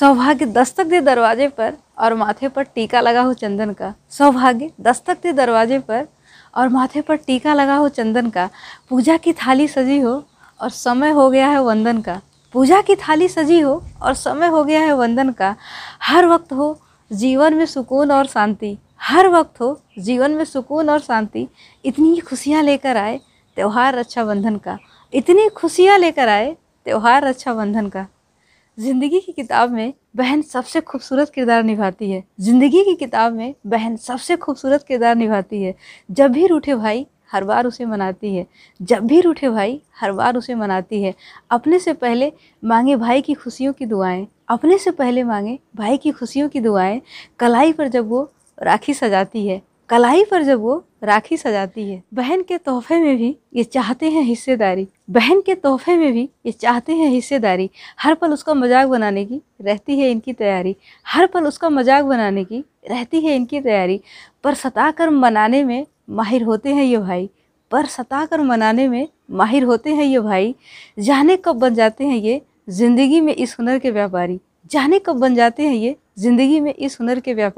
सौभाग्य दस्तक दे दरवाजे पर और माथे पर टीका लगा हो चंदन का। सौभाग्य दस्तक दे दरवाजे पर और माथे पर टीका लगा हो चंदन का। पूजा की थाली सजी हो और समय हो गया है वंदन का। पूजा की थाली सजी हो और समय हो गया है वंदन का। हर वक्त हो जीवन में सुकून और शांति। हर वक्त हो जीवन में सुकून और शांति। इतनी खुशियाँ लेकर आए त्यौहार रक्षाबंधन का। इतनी खुशियाँ लेकर आए त्यौहार रक्षाबंधन का। ज़िंदगी की किताब में बहन सबसे खूबसूरत किरदार निभाती है। ज़िंदगी की किताब में बहन सबसे खूबसूरत किरदार निभाती है। जब भी रूठे भाई, हर बार उसे मनाती है। जब भी रूठे भाई, हर बार उसे मनाती है। अपने से पहले मांगे भाई की खुशियों की दुआएँ। अपने से पहले मांगे भाई की खुशियों की दुआएँ। कलाई पर जब वो राखी सजाती है कलाई पर जब वो राखी सजाती है, बहन के तोहफे में भी ये चाहते हैं हिस्सेदारी। बहन के तोहफे में भी ये चाहते हैं हिस्सेदारी। हर पल उसका मज़ाक बनाने की रहती है इनकी तैयारी। हर पल उसका मज़ाक बनाने की रहती है इनकी तैयारी। पर सता कर मनाने में माहिर होते हैं ये भाई। पर सता कर मनाने में माहिर होते हैं ये भाई। जाने कब बन जाते हैं ये ज़िंदगी में इस हुनर के व्यापारी। जाने कब बन जाते हैं ये ज़िंदगी में इस हुनर के व्यापारी।